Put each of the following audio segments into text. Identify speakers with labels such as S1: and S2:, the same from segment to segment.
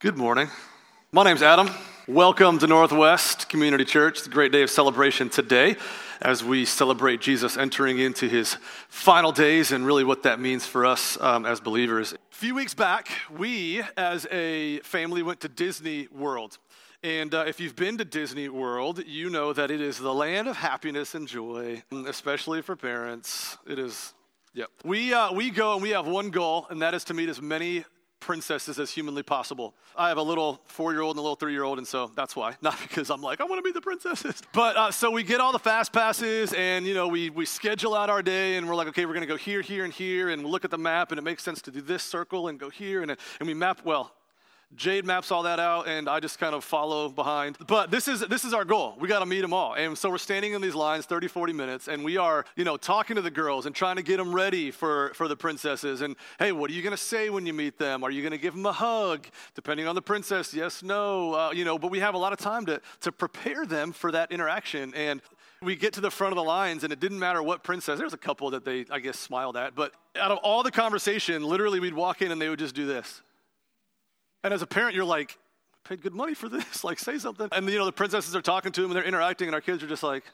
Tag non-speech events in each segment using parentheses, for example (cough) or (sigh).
S1: Good morning. My name's Adam. Welcome to Northwest Community Church. It's a great day of celebration today as we celebrate Jesus entering into his final days and really what that means for us um, as believers. A few weeks back, we as a family went to Disney World. And uh, if you've been to Disney World, you know that it is the land of happiness and joy, especially for parents. It is Yep. We, uh, we go and we have one goal, and that is to meet as many princesses as humanly possible. I have a little four year old and a little three year old, and so that's why. (laughs) Not because I'm like, I want to be the princesses. (laughs) But uh, so we get all the fast passes, and you know, we, we schedule out our day, and we're like, okay, we're going to go here, here, and here, and we look at the map, and it makes sense to do this circle and go here, and, and we map, well, Jade maps all that out, and I just kind of follow behind. But this is this is our goal. We got to meet them all, and so we're standing in these lines, 30, 40 minutes, and we are, you know, talking to the girls and trying to get them ready for for the princesses. And hey, what are you gonna say when you meet them? Are you gonna give them a hug? Depending on the princess, yes, no, uh, you know. But we have a lot of time to to prepare them for that interaction, and we get to the front of the lines and it didn't matter what princess there's a couple that they i guess smiled at but out of all the conversation literally we'd walk in and they would just do this and as a parent, you're like, paid good money for this. (laughs) like, say something. And, you know, the princesses are talking to them and they're interacting, and our kids are just like,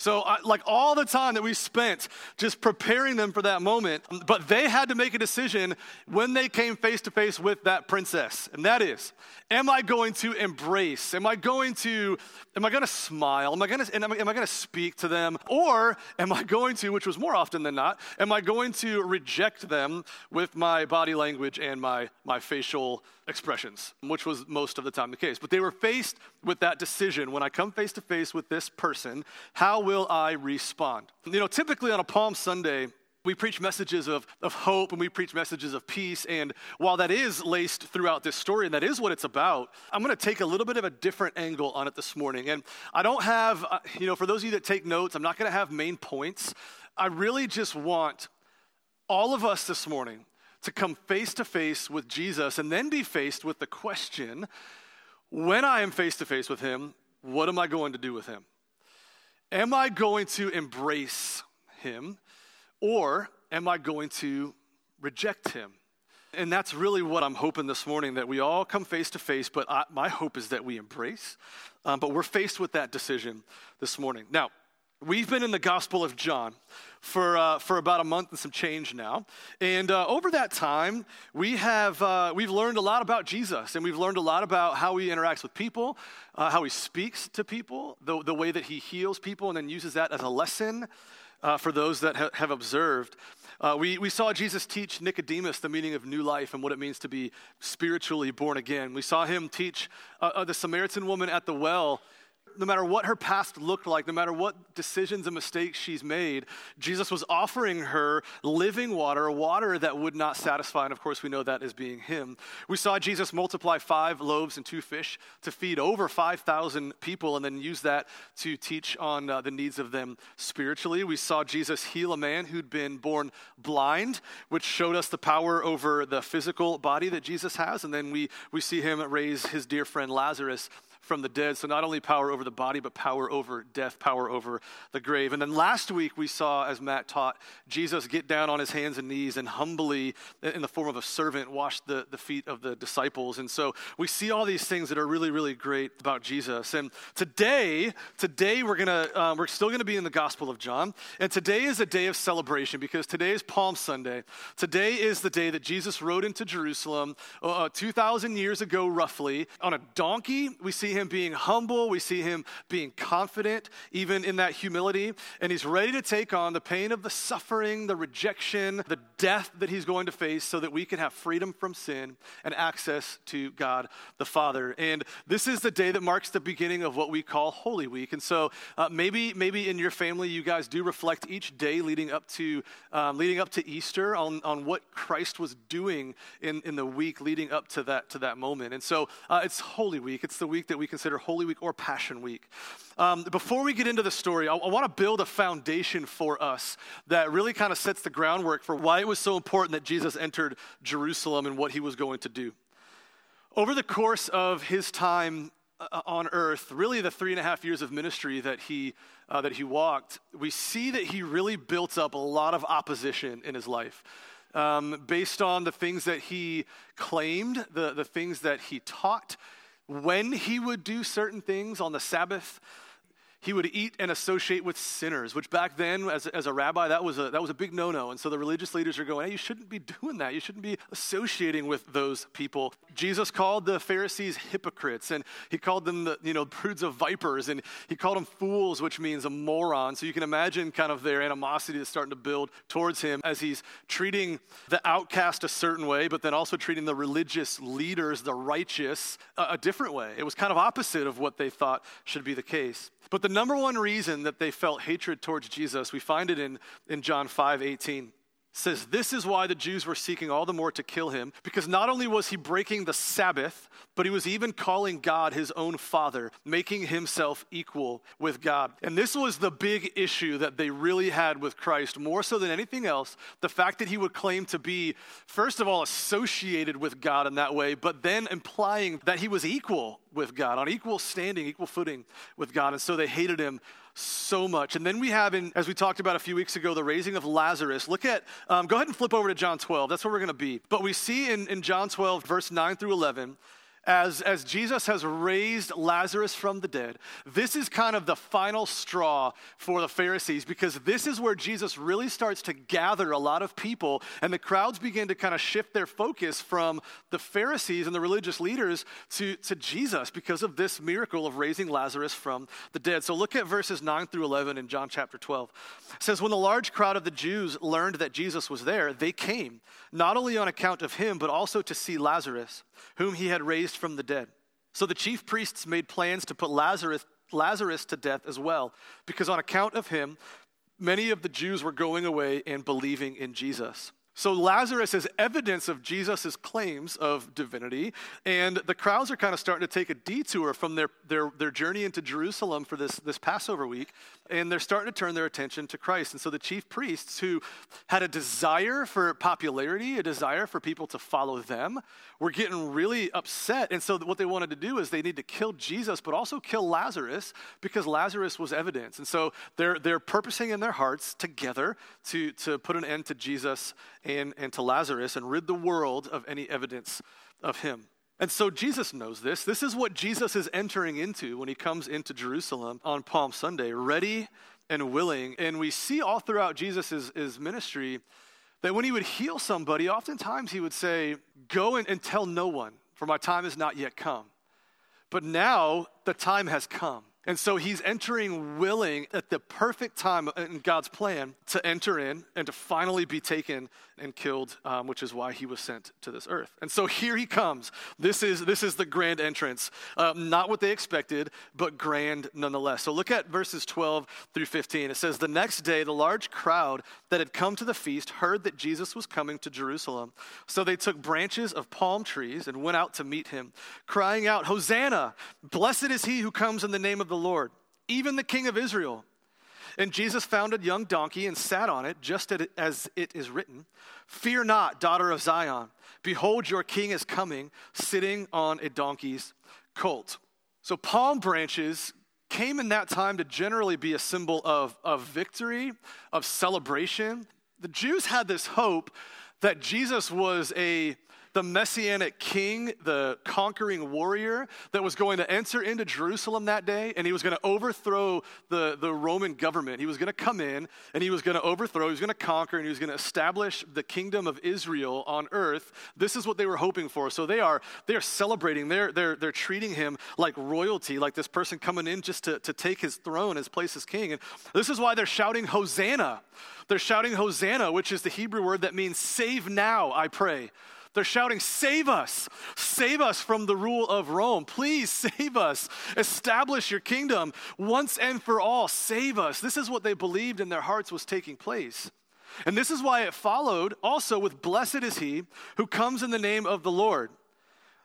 S1: so, I, like all the time that we spent just preparing them for that moment, but they had to make a decision when they came face to face with that princess. And that is, am I going to embrace? Am I going to, am I going to smile? Am I going to, am I, am I going to speak to them? Or am I going to, which was more often than not, am I going to reject them with my body language and my, my facial expressions, which was most of the time the case. But they were faced with that decision when I come face to face with this person, how will I respond? You know, typically on a Palm Sunday, we preach messages of, of hope and we preach messages of peace. And while that is laced throughout this story and that is what it's about, I'm going to take a little bit of a different angle on it this morning. And I don't have, uh, you know, for those of you that take notes, I'm not going to have main points. I really just want all of us this morning to come face to face with Jesus and then be faced with the question when I am face to face with him, what am I going to do with him? Am I going to embrace him or am I going to reject him? And that's really what I'm hoping this morning that we all come face to face, but I, my hope is that we embrace. Um, but we're faced with that decision this morning. Now, We've been in the Gospel of John for, uh, for about a month and some change now. And uh, over that time, we have, uh, we've learned a lot about Jesus, and we've learned a lot about how he interacts with people, uh, how he speaks to people, the, the way that he heals people, and then uses that as a lesson uh, for those that ha- have observed. Uh, we, we saw Jesus teach Nicodemus the meaning of new life and what it means to be spiritually born again. We saw him teach the Samaritan woman at the well no matter what her past looked like, no matter what decisions and mistakes she's made, Jesus was offering her living water, water that would not satisfy. And of course, we know that as being Him. We saw Jesus multiply five loaves and two fish to feed over 5,000 people and then use that to teach on uh, the needs of them spiritually. We saw Jesus heal a man who'd been born blind, which showed us the power over the physical body that Jesus has. And then we, we see him raise his dear friend Lazarus from the dead. So, not only power over the body, but power over death, power over the grave. And then last week, we saw, as Matt taught, Jesus get down on his hands and knees and humbly, in the form of a servant, wash the, the feet of the disciples. And so, we see all these things that are really, really great about Jesus. And today, today, we're, gonna, um, we're still to be in the Gospel of John. And today is a day of celebration because today is Palm Sunday. Today is the day that Jesus rode into Jerusalem uh, 2,000 years ago, roughly, on a donkey. We see him being humble. We see him being confident, even in that humility. And he's ready to take on the pain of the suffering, the rejection, the death that he's going to face so that we can have freedom from sin and access to God the Father. And this is the day that marks the beginning of what we call Holy Week. And so uh, maybe, maybe in your family, you guys do reflect each day leading up to, um, leading up to Easter on, on what Christ was doing in, in the week leading up to that, to that moment. And so uh, it's Holy Week. It's the week that we consider Holy Week or Passion Week. Um, before we get into the story, I, I want to build a foundation for us that really kind of sets the groundwork for why it was so important that Jesus entered Jerusalem and what he was going to do. Over the course of his time uh, on earth, really the three and a half years of ministry that he, uh, that he walked, we see that he really built up a lot of opposition in his life. um, based on the things that he claimed, the, the things that he taught, when he would do certain things on the Sabbath he would eat and associate with sinners, which back then, as, as a rabbi, that was a, that was a big no no. And so the religious leaders are going, hey, you shouldn't be doing that. You shouldn't be associating with those people. Jesus called the Pharisees hypocrites, and he called them the you know, broods of vipers, and he called them fools, which means a moron. So you can imagine kind of their animosity that's starting to build towards him as he's treating the outcast a certain way, but then also treating the religious leaders, the righteous, a, a different way. It was kind of opposite of what they thought should be the case. But the number one reason that they felt hatred towards Jesus, we find it in, in John 5 18 says this is why the Jews were seeking all the more to kill him because not only was he breaking the Sabbath but he was even calling God his own father making himself equal with God. And this was the big issue that they really had with Christ more so than anything else the fact that he would claim to be first of all associated with God in that way but then implying that he was equal with God on equal standing equal footing with God and so they hated him so much. And then we have, in, as we talked about a few weeks ago, the raising of Lazarus. Look at, um, go ahead and flip over to John 12. That's where we're going to be. But we see in, in John 12, verse 9 through 11, as, as Jesus has raised Lazarus from the dead, this is kind of the final straw for the Pharisees because this is where Jesus really starts to gather a lot of people, and the crowds begin to kind of shift their focus from the Pharisees and the religious leaders to, to Jesus because of this miracle of raising Lazarus from the dead. So look at verses 9 through 11 in John chapter 12. It says, When the large crowd of the Jews learned that Jesus was there, they came, not only on account of him, but also to see Lazarus whom he had raised from the dead. So the chief priests made plans to put Lazarus, Lazarus to death as well, because on account of him, many of the Jews were going away and believing in Jesus. So Lazarus is evidence of Jesus' claims of divinity, and the crowds are kind of starting to take a detour from their, their, their journey into Jerusalem for this, this Passover week, and they're starting to turn their attention to Christ. And so the chief priests, who had a desire for popularity, a desire for people to follow them, were getting really upset. And so what they wanted to do is they need to kill Jesus, but also kill Lazarus, because Lazarus was evidence. And so they're, they're purposing in their hearts together to, to put an end to Jesus and, and to Lazarus and rid the world of any evidence of him. And so Jesus knows this. This is what Jesus is entering into when he comes into Jerusalem on Palm Sunday, ready and willing. And we see all throughout Jesus' ministry that when he would heal somebody, oftentimes he would say, Go and, and tell no one, for my time has not yet come. But now the time has come. And so he's entering willing at the perfect time in God's plan to enter in and to finally be taken and killed, um, which is why he was sent to this earth. And so here he comes. This is, this is the grand entrance. Uh, not what they expected, but grand nonetheless. So look at verses 12 through 15. It says, The next day, the large crowd that had come to the feast heard that Jesus was coming to Jerusalem. So they took branches of palm trees and went out to meet him, crying out, Hosanna! Blessed is he who comes in the name of the Lord, even the King of Israel. And Jesus found a young donkey and sat on it, just as it is written Fear not, daughter of Zion. Behold, your king is coming, sitting on a donkey's colt. So, palm branches came in that time to generally be a symbol of, of victory, of celebration. The Jews had this hope that Jesus was a the messianic king, the conquering warrior that was going to enter into Jerusalem that day, and he was going to overthrow the, the Roman government. He was going to come in and he was going to overthrow, he was going to conquer, and he was going to establish the kingdom of Israel on earth. This is what they were hoping for. So they are they are celebrating, they're they're they're treating him like royalty, like this person coming in just to, to take his throne, his place as king. And this is why they're shouting Hosanna. They're shouting Hosanna, which is the Hebrew word that means save now, I pray. They're shouting, Save us! Save us from the rule of Rome. Please save us. Establish your kingdom once and for all. Save us. This is what they believed in their hearts was taking place. And this is why it followed also with Blessed is he who comes in the name of the Lord.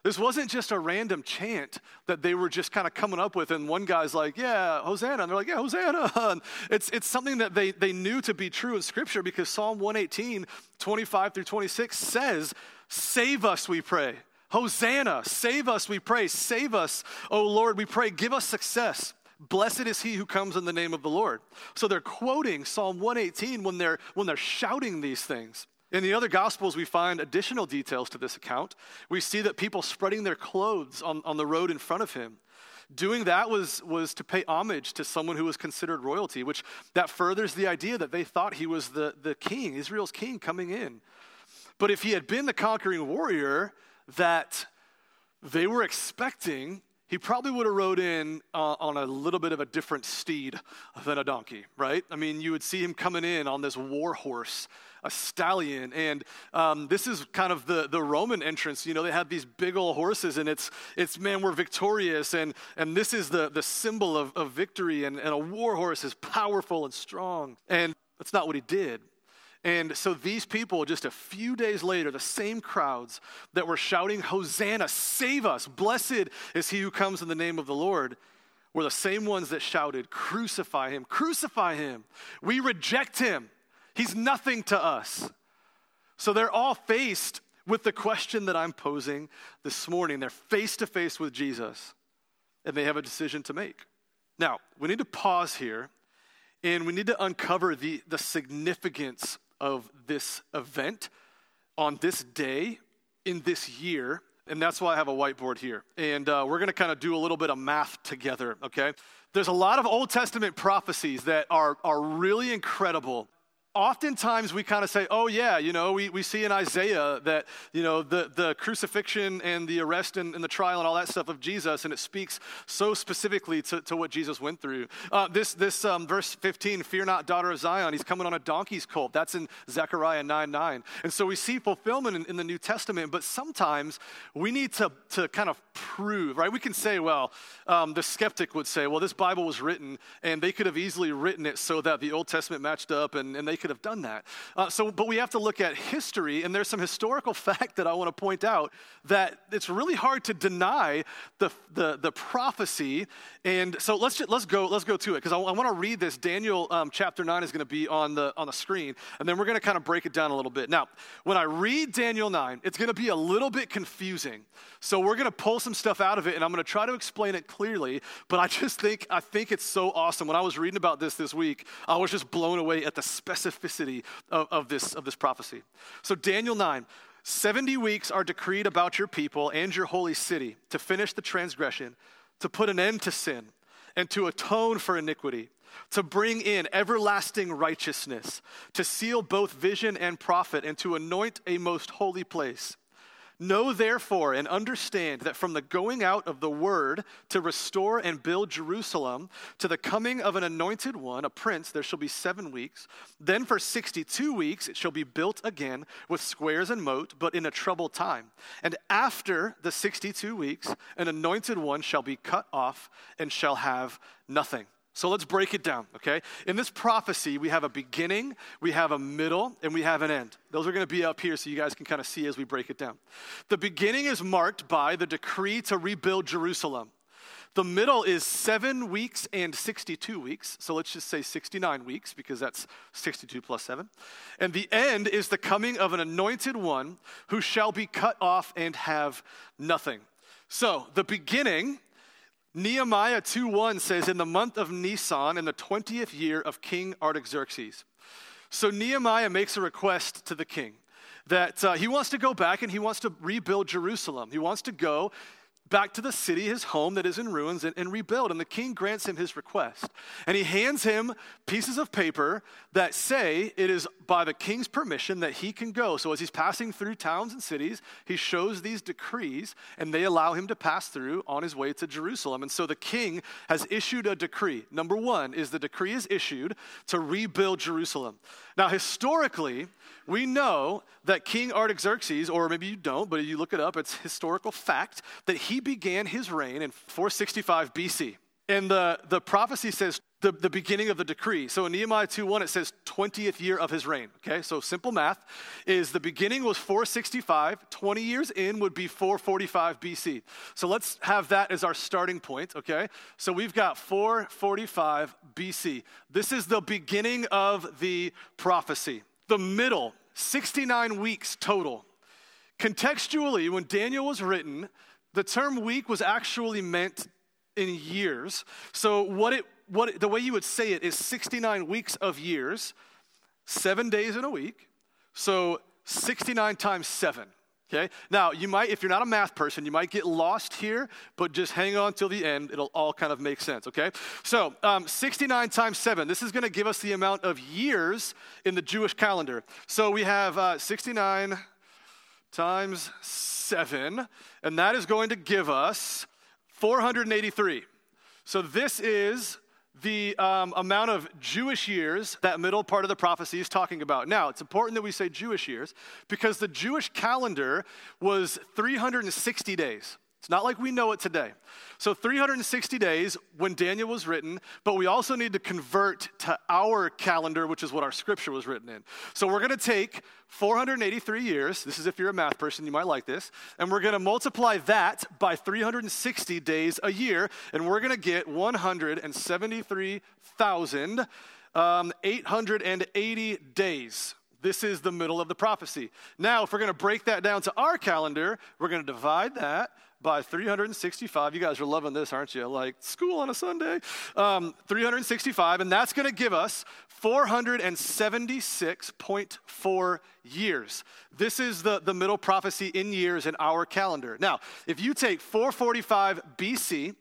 S1: This wasn't just a random chant that they were just kind of coming up with, and one guy's like, Yeah, Hosanna. And they're like, Yeah, Hosanna. And (laughs) it's, it's something that they, they knew to be true in Scripture because Psalm 118, 25 through 26 says, Save us, we pray. Hosanna, save us, we pray. Save us, O Lord, we pray. Give us success. Blessed is he who comes in the name of the Lord. So they're quoting Psalm 118 when they're, when they're shouting these things. In the other Gospels, we find additional details to this account. We see that people spreading their clothes on, on the road in front of him. Doing that was, was to pay homage to someone who was considered royalty, which that furthers the idea that they thought he was the, the king, Israel's king coming in. But if he had been the conquering warrior that they were expecting, he probably would have rode in uh, on a little bit of a different steed than a donkey, right? I mean, you would see him coming in on this war horse, a stallion. And um, this is kind of the, the Roman entrance. You know, they have these big old horses, and it's, it's man, we're victorious. And, and this is the, the symbol of, of victory. And, and a war horse is powerful and strong. And that's not what he did. And so these people, just a few days later, the same crowds that were shouting, Hosanna, save us, blessed is he who comes in the name of the Lord, were the same ones that shouted, Crucify him, crucify him. We reject him. He's nothing to us. So they're all faced with the question that I'm posing this morning. They're face to face with Jesus, and they have a decision to make. Now, we need to pause here and we need to uncover the, the significance of this event on this day in this year. And that's why I have a whiteboard here. And uh, we're going to kind of do a little bit of math together, okay? There's a lot of Old Testament prophecies that are, are really incredible oftentimes we kind of say, oh, yeah, you know, we, we see in Isaiah that, you know, the, the crucifixion and the arrest and, and the trial and all that stuff of Jesus, and it speaks so specifically to, to what Jesus went through. Uh, this this um, verse 15, fear not, daughter of Zion, he's coming on a donkey's colt. That's in Zechariah 9 9. And so we see fulfillment in, in the New Testament, but sometimes we need to, to kind of prove, right? We can say, well, um, the skeptic would say, well, this Bible was written, and they could have easily written it so that the Old Testament matched up, and, and they could have done that. Uh, so, but we have to look at history, and there's some historical (laughs) fact that I want to point out that it's really hard to deny the, the, the prophecy. And so let's, just, let's, go, let's go to it, because I, I want to read this. Daniel um, chapter 9 is going to be on the, on the screen, and then we're going to kind of break it down a little bit. Now, when I read Daniel 9, it's going to be a little bit confusing. So we're going to pull some stuff out of it, and I'm going to try to explain it clearly, but I just think, I think it's so awesome. When I was reading about this this week, I was just blown away at the specificity of, of, this, of this prophecy. So, Daniel 9 70 weeks are decreed about your people and your holy city to finish the transgression, to put an end to sin, and to atone for iniquity, to bring in everlasting righteousness, to seal both vision and prophet, and to anoint a most holy place Know therefore and understand that from the going out of the word to restore and build Jerusalem to the coming of an anointed one, a prince, there shall be seven weeks. Then for 62 weeks it shall be built again with squares and moat, but in a troubled time. And after the 62 weeks, an anointed one shall be cut off and shall have nothing. So let's break it down, okay? In this prophecy, we have a beginning, we have a middle, and we have an end. Those are going to be up here so you guys can kind of see as we break it down. The beginning is marked by the decree to rebuild Jerusalem. The middle is seven weeks and 62 weeks. So let's just say 69 weeks because that's 62 plus seven. And the end is the coming of an anointed one who shall be cut off and have nothing. So the beginning Nehemiah 2:1 says, In the month of Nisan, in the 20th year of King Artaxerxes. So Nehemiah makes a request to the king that uh, he wants to go back and he wants to rebuild Jerusalem. He wants to go back to the city, his home that is in ruins, and, and, rebuild. And the king grants him his request. And he hands him pieces of paper that say it is by the king's permission that he can go. So as he's passing through towns and cities, he shows these decrees, and they allow him to pass through on his way to Jerusalem. And so the king has issued a decree. Number one is the decree is issued to rebuild Jerusalem. Now, historically, we know that King Artaxerxes, or maybe you don't, but you look it up, it's historical fact that he began his reign in 465 BC. And the, the prophecy says the, the beginning of the decree. So in Nehemiah 2.1, it says 20th year of his reign. Okay, so simple math is the beginning was 465, 20 years in would be 445 BC. So let's have that as our starting point, okay? So we've got 445 BC. This is the beginning of the prophecy. The middle, 69 weeks total. Contextually, when Daniel was written, the term week was actually meant in years. So what it what the way you would say it is 69 weeks of years, 7 days in a week. So 69 times 7. Okay? Now, you might, if you're not a math person, you might get lost here, but just hang on till the end. It'll all kind of make sense, okay? So, um, 69 times 7, this is going to give us the amount of years in the Jewish calendar. So, we have uh, 69 times 7, and that is going to give us 483. So, this is the um, amount of Jewish years that middle part of the prophecy is talking about. Now, it's important that we say Jewish years because the Jewish calendar was 360 days. It's not like we know it today. So 360 days when Daniel was written, but we also need to convert to our calendar, which is what our scripture was written in. So we're going to take 483 years. This is if you're a math person, you might like this. And we're going to multiply that by 360 days a year, and we're going to get 173,880 um, days. This is the middle of the prophecy. Now, if we're going to break that down to our calendar, we're going to divide that by 365. You guys are loving this, aren't you? Like school on a Sunday. Um, 365, and that's going to give us 476.4 years. This is the, the middle prophecy in years in our calendar. Now, if you take 445 BC,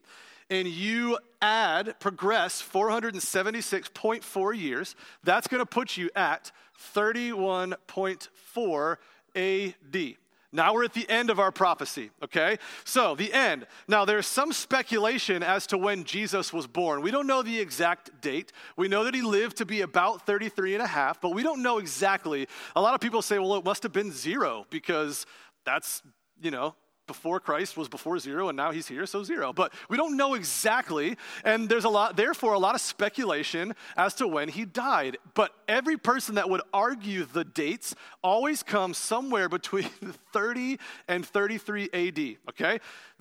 S1: and you add, progress 476.4 years, that's going to put you at 31.4 AD. Now we're at the end of our prophecy, okay? So, the end. Now, there's some speculation as to when Jesus was born. We don't know the exact date. We know that he lived to be about 33 and a half, but we don't know exactly. A lot of people say, well, it must have been zero because that's, you know, before Christ was before zero, and now he's here, so zero. But we don't know exactly, and there's a lot, therefore, a lot of speculation as to when he died. But every person that would argue the dates always comes somewhere between (laughs) 30 and 33 AD, okay?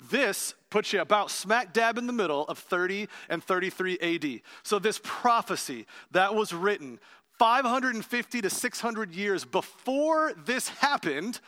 S1: This puts you about smack dab in the middle of 30 and 33 AD. So, this prophecy that was written 550 to 600 years before this happened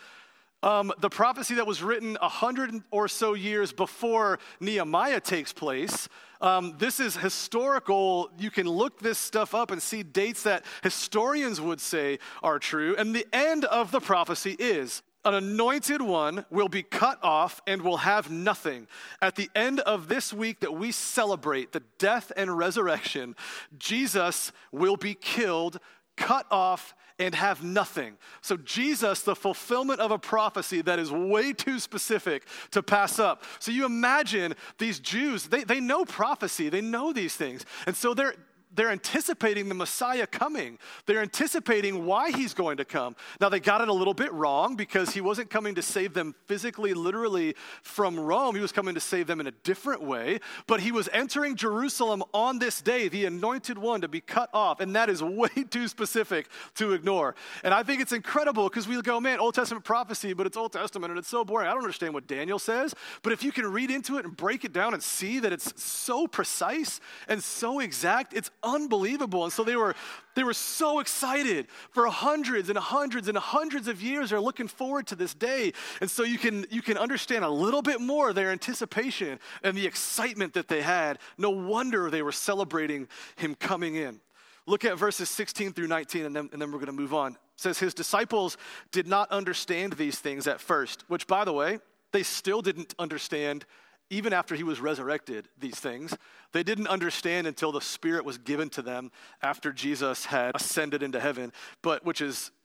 S1: um, the prophecy that was written a hundred or so years before Nehemiah takes place. Um, this is historical. You can look this stuff up and see dates that historians would say are true. And the end of the prophecy is an anointed one will be cut off and will have nothing. At the end of this week that we celebrate the death and resurrection, Jesus will be killed, cut off, and have nothing. So, Jesus, the fulfillment of a prophecy that is way too specific to pass up. So, you imagine these Jews, they, they know prophecy, they know these things. And so they're, they're anticipating the Messiah coming. They're anticipating why he's going to come. Now, they got it a little bit wrong because he wasn't coming to save them physically, literally from Rome. He was coming to save them in a different way. But he was entering Jerusalem on this day, the anointed one, to be cut off. And that is way (laughs) too specific to ignore. And I think it's incredible because we go, man, Old Testament prophecy, but it's Old Testament and it's so boring. I don't understand what Daniel says. But if you can read into it and break it down and see that it's so precise and so exact, it's unbelievable. And so they were, they were so excited for hundreds and hundreds and hundreds of years. They're looking forward to this day. And so you can, you can understand a little bit more their anticipation and the excitement that they had. No wonder they were celebrating him coming in. Look at verses 16 through 19, and then, and then we're going to move on. It says, His disciples did not understand these things at first, which, by the way, they still didn't understand even after he was resurrected, these things. They didn't understand until the Spirit was given to them after Jesus had ascended into heaven, but which is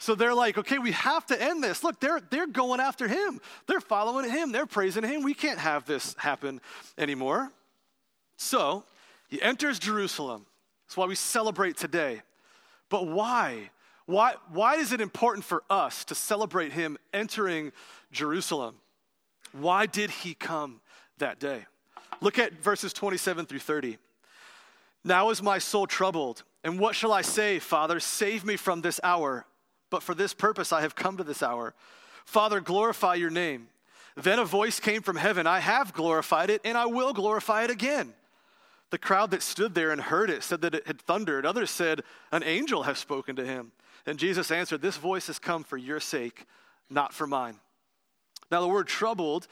S1: So they're like, okay, we have to end this. Look, they're, they're going after him. They're following him. They're praising him. We can't have this happen anymore. So he enters Jerusalem. That's why we celebrate today. But why? Why, why is it important for us to celebrate him entering Jerusalem? Why did he come that day? Look at verses 27 through 30. Now is my soul troubled, and what shall I say, Father? Save me from this hour. But for this purpose I have come to this hour. Father, glorify your name. Then a voice came from heaven I have glorified it, and I will glorify it again. The crowd that stood there and heard it said that it had thundered. Others said, An angel has spoken to him. And Jesus answered, This voice has come for your sake, not for mine. Now, the word troubled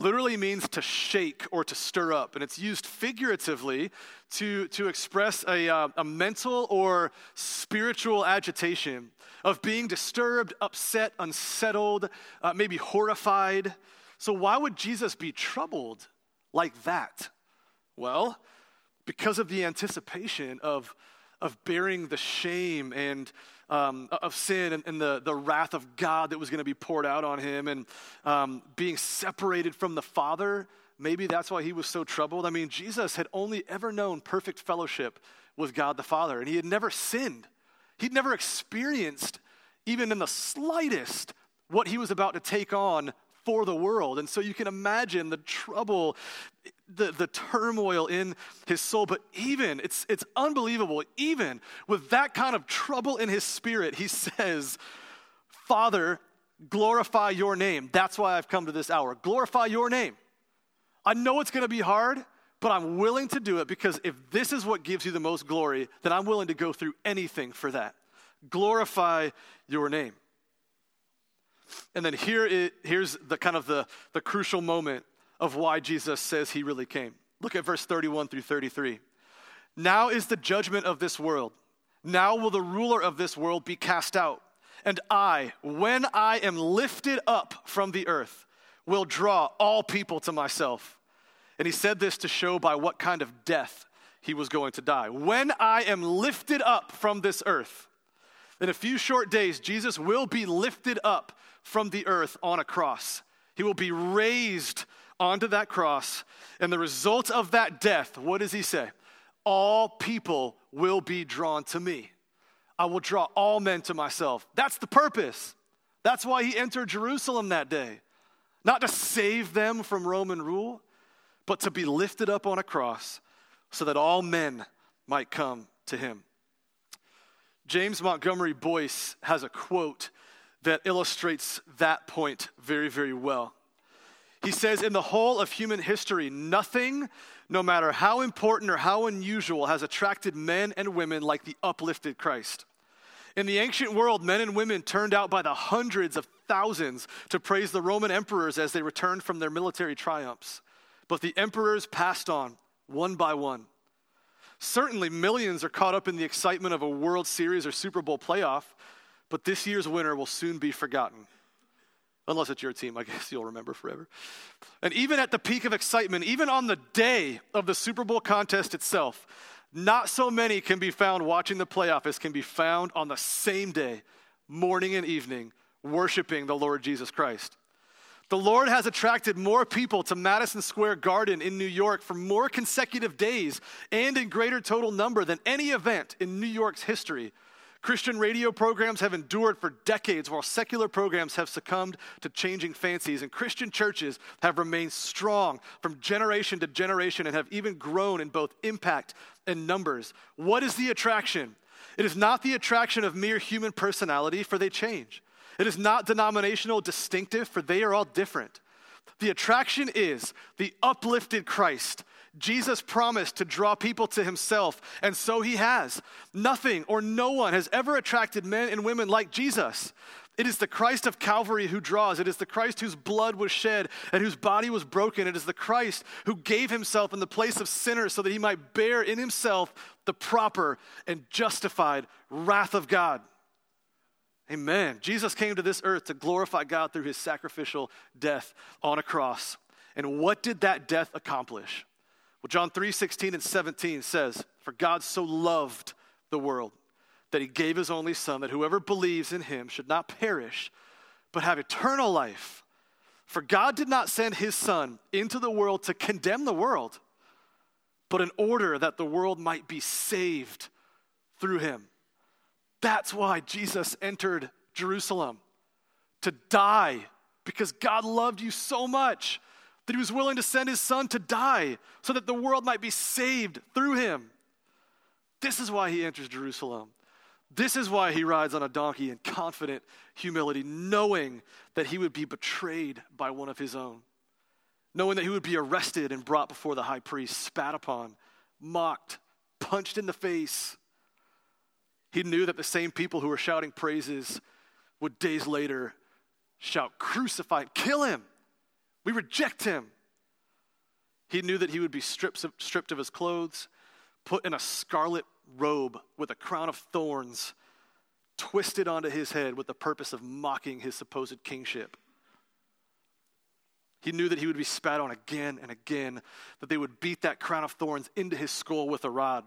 S1: literally means to shake or to stir up, and it's used figuratively to, to express a, uh, a mental or spiritual agitation of being disturbed, upset, unsettled, uh, maybe horrified. So, why would Jesus be troubled like that? Well, because of the anticipation of, of bearing the shame and um, of sin and, and, the, the wrath of God that was going to be poured out on him and um, being separated from the Father. Maybe that's why he was so troubled. I mean, Jesus had only ever known perfect fellowship with God the Father, and he had never sinned. He'd never experienced, even in the slightest, what he was about to take on for the world. And so you can imagine the trouble, the, the turmoil in his soul. But even, it's, it's unbelievable, even with that kind of trouble in his spirit, he (laughs) says, Father, glorify your name. That's why I've come to this hour. Glorify your name. I know it's going to be hard, but I'm willing to do it because if this is what gives you the most glory, then I'm willing to go through anything for that. Glorify your name. And then here it, here's the kind of the, the crucial moment of why Jesus says he really came. Look at verse 31 through 33. Now is the judgment of this world. Now will the ruler of this world be cast out. And I, when I am lifted up from the earth, will draw all people to myself. And he said this to show by what kind of death he was going to die. When I am lifted up from this earth, in a few short days, Jesus will be lifted up from the earth on a cross. He will be raised onto that cross. And the result of that death, what does he say? All people will be drawn to me. I will draw all men to myself. That's the purpose. That's why he entered Jerusalem that day. Not to save them from Roman rule, but to be lifted up on a cross so that all men might come to him. James Montgomery Boice has a quote that illustrates that point very, very well. He says, In the whole of human history, nothing, no matter how important or how unusual, has attracted men and women like the uplifted Christ. In the ancient world, men and women turned out by the hundreds of thousands to praise the Roman emperors as they returned from their military triumphs. But the emperors passed on, one by one. Certainly, millions are caught up in the excitement of a World Series or Super Bowl playoff, but this year's winner will soon be forgotten. Unless it's your team, I guess you'll remember forever. And even at the peak of excitement, even on the day of the Super Bowl contest itself, not so many can be found watching the playoff as can be found on the same day, morning and evening, worshiping the Lord Jesus Christ. The Lord has attracted more people to Madison Square Garden in New York for more consecutive days and in greater total number than any event in New York's history Christian radio programs have endured for decades while secular programs have succumbed to changing fancies, and Christian churches have remained strong from generation to generation and have even grown in both impact and numbers. What is the attraction? It is not the attraction of mere human personality, for they change. It is not denominational distinctive, for they are all different. The attraction is the uplifted Christ Jesus promised to draw people to himself, and so he has. Nothing or no one has ever attracted men and women like Jesus. It is the Christ of Calvary who draws. It is the Christ whose blood was shed and whose body was broken. It is the Christ who gave himself in the place of sinners so that he might bear in himself the proper and justified wrath of God. Amen. Jesus came to this earth to glorify God through his sacrificial death on a cross. And what did that death accomplish? Well, John 3 16 and 17 says, For God so loved the world that he gave his only Son, that whoever believes in him should not perish, but have eternal life. For God did not send his Son into the world to condemn the world, but in order that the world might be saved through him. That's why Jesus entered Jerusalem to die, because God loved you so much that he was willing to send his son to die so that the world might be saved through him. This is why he enters Jerusalem. This is why he rides on a donkey in confident humility, knowing that he would be betrayed by one of his own, knowing that he would be arrested and brought before the high priest, spat upon, mocked, punched in the face. He knew that the same people who were shouting praises would days later shout, Crucify, kill him. We reject him. He knew that he would be stripped of, stripped of his clothes, put in a scarlet robe with a crown of thorns twisted onto his head with the purpose of mocking his supposed kingship. He knew that he would be spat on again and again, that they would beat that crown of thorns into his skull with a rod.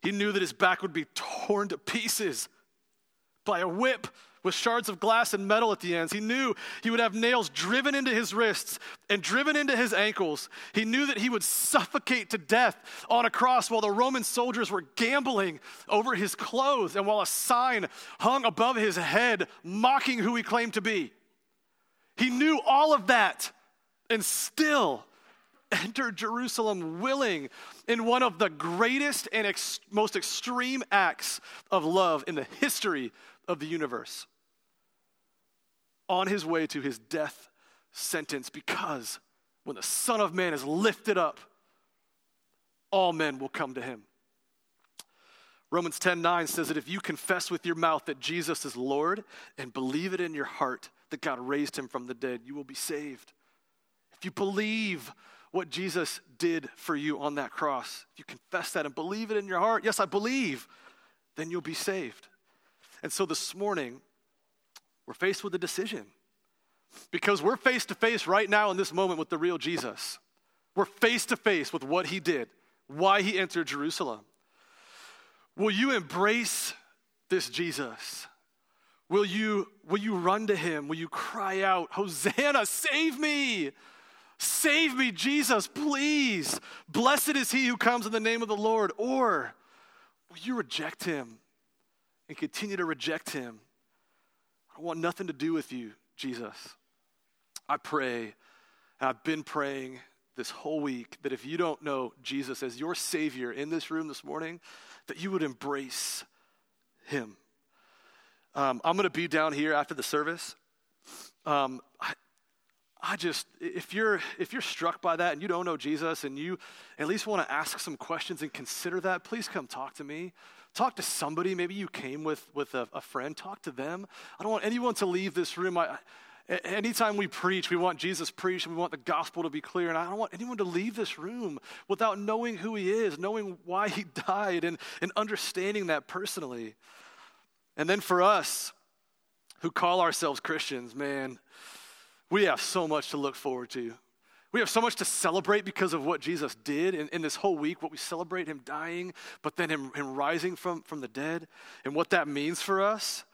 S1: He knew that his back would be torn to pieces by a whip with shards of glass and metal at the ends. He knew he would have nails driven into his wrists and driven into his ankles. He knew that he would suffocate to death on a cross while the Roman soldiers were gambling over his clothes and while a sign hung above his head mocking who he claimed to be. He knew all of that and still (laughs) entered Jerusalem willing in one of the greatest and ex- most extreme acts of love in the history of the universe on his way to his death sentence because when the Son of Man is lifted up, all men will come to him. Romans 10 9 says that if you confess with your mouth that Jesus is Lord and believe it in your heart that God raised him from the dead, you will be saved. If you believe what Jesus did for you on that cross, if you confess that and believe it in your heart, yes, I believe, then you'll be saved. And so this morning, we're faced with a decision because we're face to face right now in this moment with the real Jesus. We're face to face with what he did, why he entered Jerusalem. Will you embrace this Jesus? Will you, will you run to him? Will you cry out, Hosanna, save me? Save me, Jesus, please. Blessed is he who comes in the name of the Lord. Or will you reject him and continue to reject him I want nothing to do with you, Jesus. I pray, and I've been praying this whole week that if you don't know Jesus as your Savior in this room this morning, that you would embrace Him. Um, I'm going to be down here after the service. Um, I, I just, if you're, if you're struck by that and you don't know Jesus and you at least want to ask some questions and consider that, please come talk to me. Talk to somebody. Maybe you came with, with a, a friend. Talk to them. I don't want anyone to leave this room. I, anytime we preach, we want Jesus preached and we want the gospel to be clear. And I don't want anyone to leave this room without knowing who he is, knowing why he (laughs) died, and, and understanding that personally. And then for us who call ourselves Christians, man, we have so much to look forward to. We have so much to celebrate because of what Jesus did in, in this whole week, what we celebrate him dying, but then him, him rising from, from the dead, and what that means for us.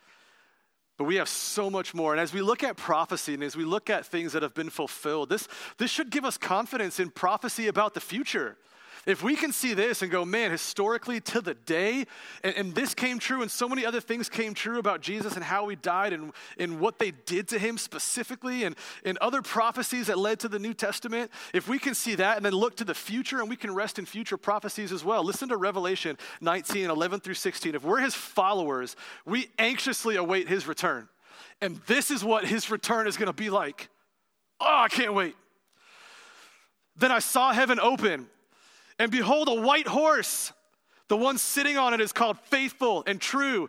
S1: But we have so much more. And as we look at prophecy and as we look at things that have been fulfilled, this, this should give us confidence in prophecy about the future. If we can see this and go, man, historically to the day, and, and, this came true, and so many other things came true about Jesus and how he died and, and what they did to him specifically, and, and other prophecies that led to the New Testament, if we can see that and then look to the future and we can rest in future prophecies as well. Listen to Revelation 19, 11 through 16. If we're his followers, we anxiously await his return. And this is what his return is going to be like. Oh, I can't wait. Then I saw heaven open and behold, a white horse. The one sitting on it is called faithful and true.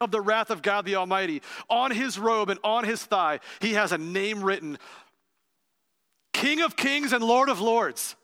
S1: of the wrath of God the Almighty. On his robe and on his thigh, he has a name written King of Kings and Lord of Lords.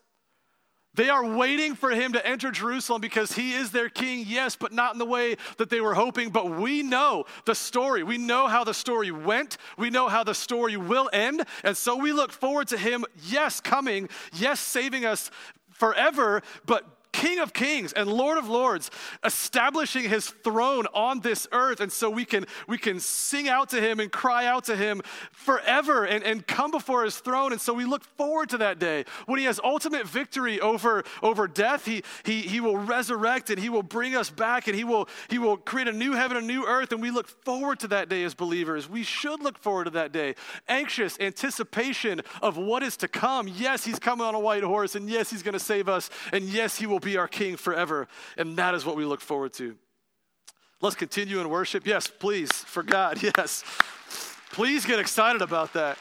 S1: They are waiting for him to enter Jerusalem because he is their king, yes, but not in the way that they were hoping. But we know the story. We know how the story went. We know how the story will end. And so we look forward to him, yes, coming, yes, saving us forever, but King of Kings and Lord of Lords, establishing his throne on this earth. And so we can, we can sing out to him and cry out to him forever and, and come before his throne. And so we look forward to that day when he has ultimate victory over, over death. He, he, he will resurrect and he will bring us back and he will, he will create a new heaven, a new earth. And we look forward to that day as believers. We should look forward to that day. Anxious anticipation of what is to come. Yes, he's coming on a white horse. And yes, he's going to save us. And yes, he will be our king forever. And that is what we look forward to. Let's continue in worship. Yes, please, for God. (laughs) Yes. Please get excited about that.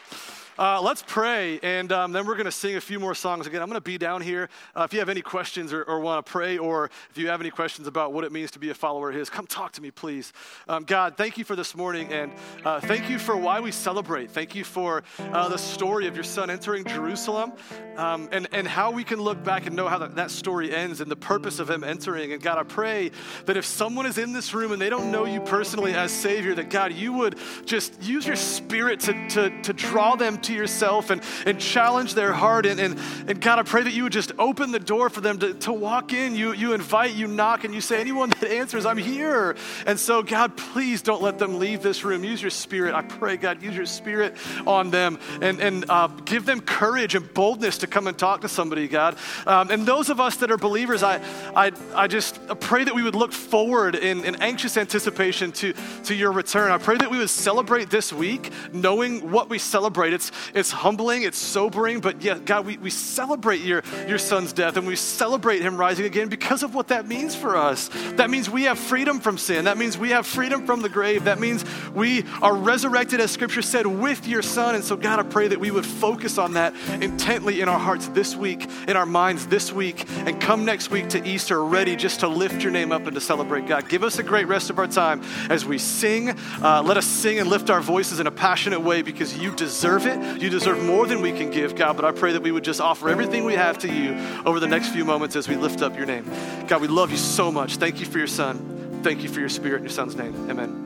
S1: Uh, let's pray, and um, then we're going to sing a few more songs again. I'm going to be down here. Uh, if you have any questions or, or want to pray, or if you have any questions about what it means to be a follower of His, come talk to me, please. Um, God, thank you for this morning, and uh, thank you for why we celebrate. Thank you for uh, the story of your son entering Jerusalem, um, and, and how we can look back and know how that, that story ends and the purpose of him entering. And God, I pray that if someone is in this room and they don't know you personally as Savior, that God, you would just use your spirit to, to, to draw them to yourself and, and challenge their heart. And, and, and God, I pray that you would just open the door for them to, to walk in. You, you invite, you knock, and you say, Anyone that answers, I'm here. And so, God, please don't let them leave this room. Use your spirit. I pray, God, use your spirit on them and, and uh, give them courage and boldness to come and talk to somebody, God. Um, and those of us that are believers, I, I, I just pray that we would look forward in, in anxious anticipation to, to your return. I pray that we would celebrate this week knowing what we celebrate. It's, it's humbling, it's sobering, but yeah, God, we, we celebrate your, your son's death and we celebrate him rising again because of what that means for us. That means we have freedom from sin. That means we have freedom from the grave. That means we are resurrected, as scripture said, with your son. And so, God, I pray that we would focus on that intently in our hearts this week, in our minds this week, and come next week to Easter ready just to lift your name up and to celebrate God. Give us a great rest of our time as we sing. Uh, let us sing and lift our voices in a passionate way because you deserve it. You deserve more than we can give, God. But I pray that we would just offer everything we have to you over the next few moments as we lift up your name. God, we love you so much. Thank you for your son. Thank you for your spirit in your son's name. Amen.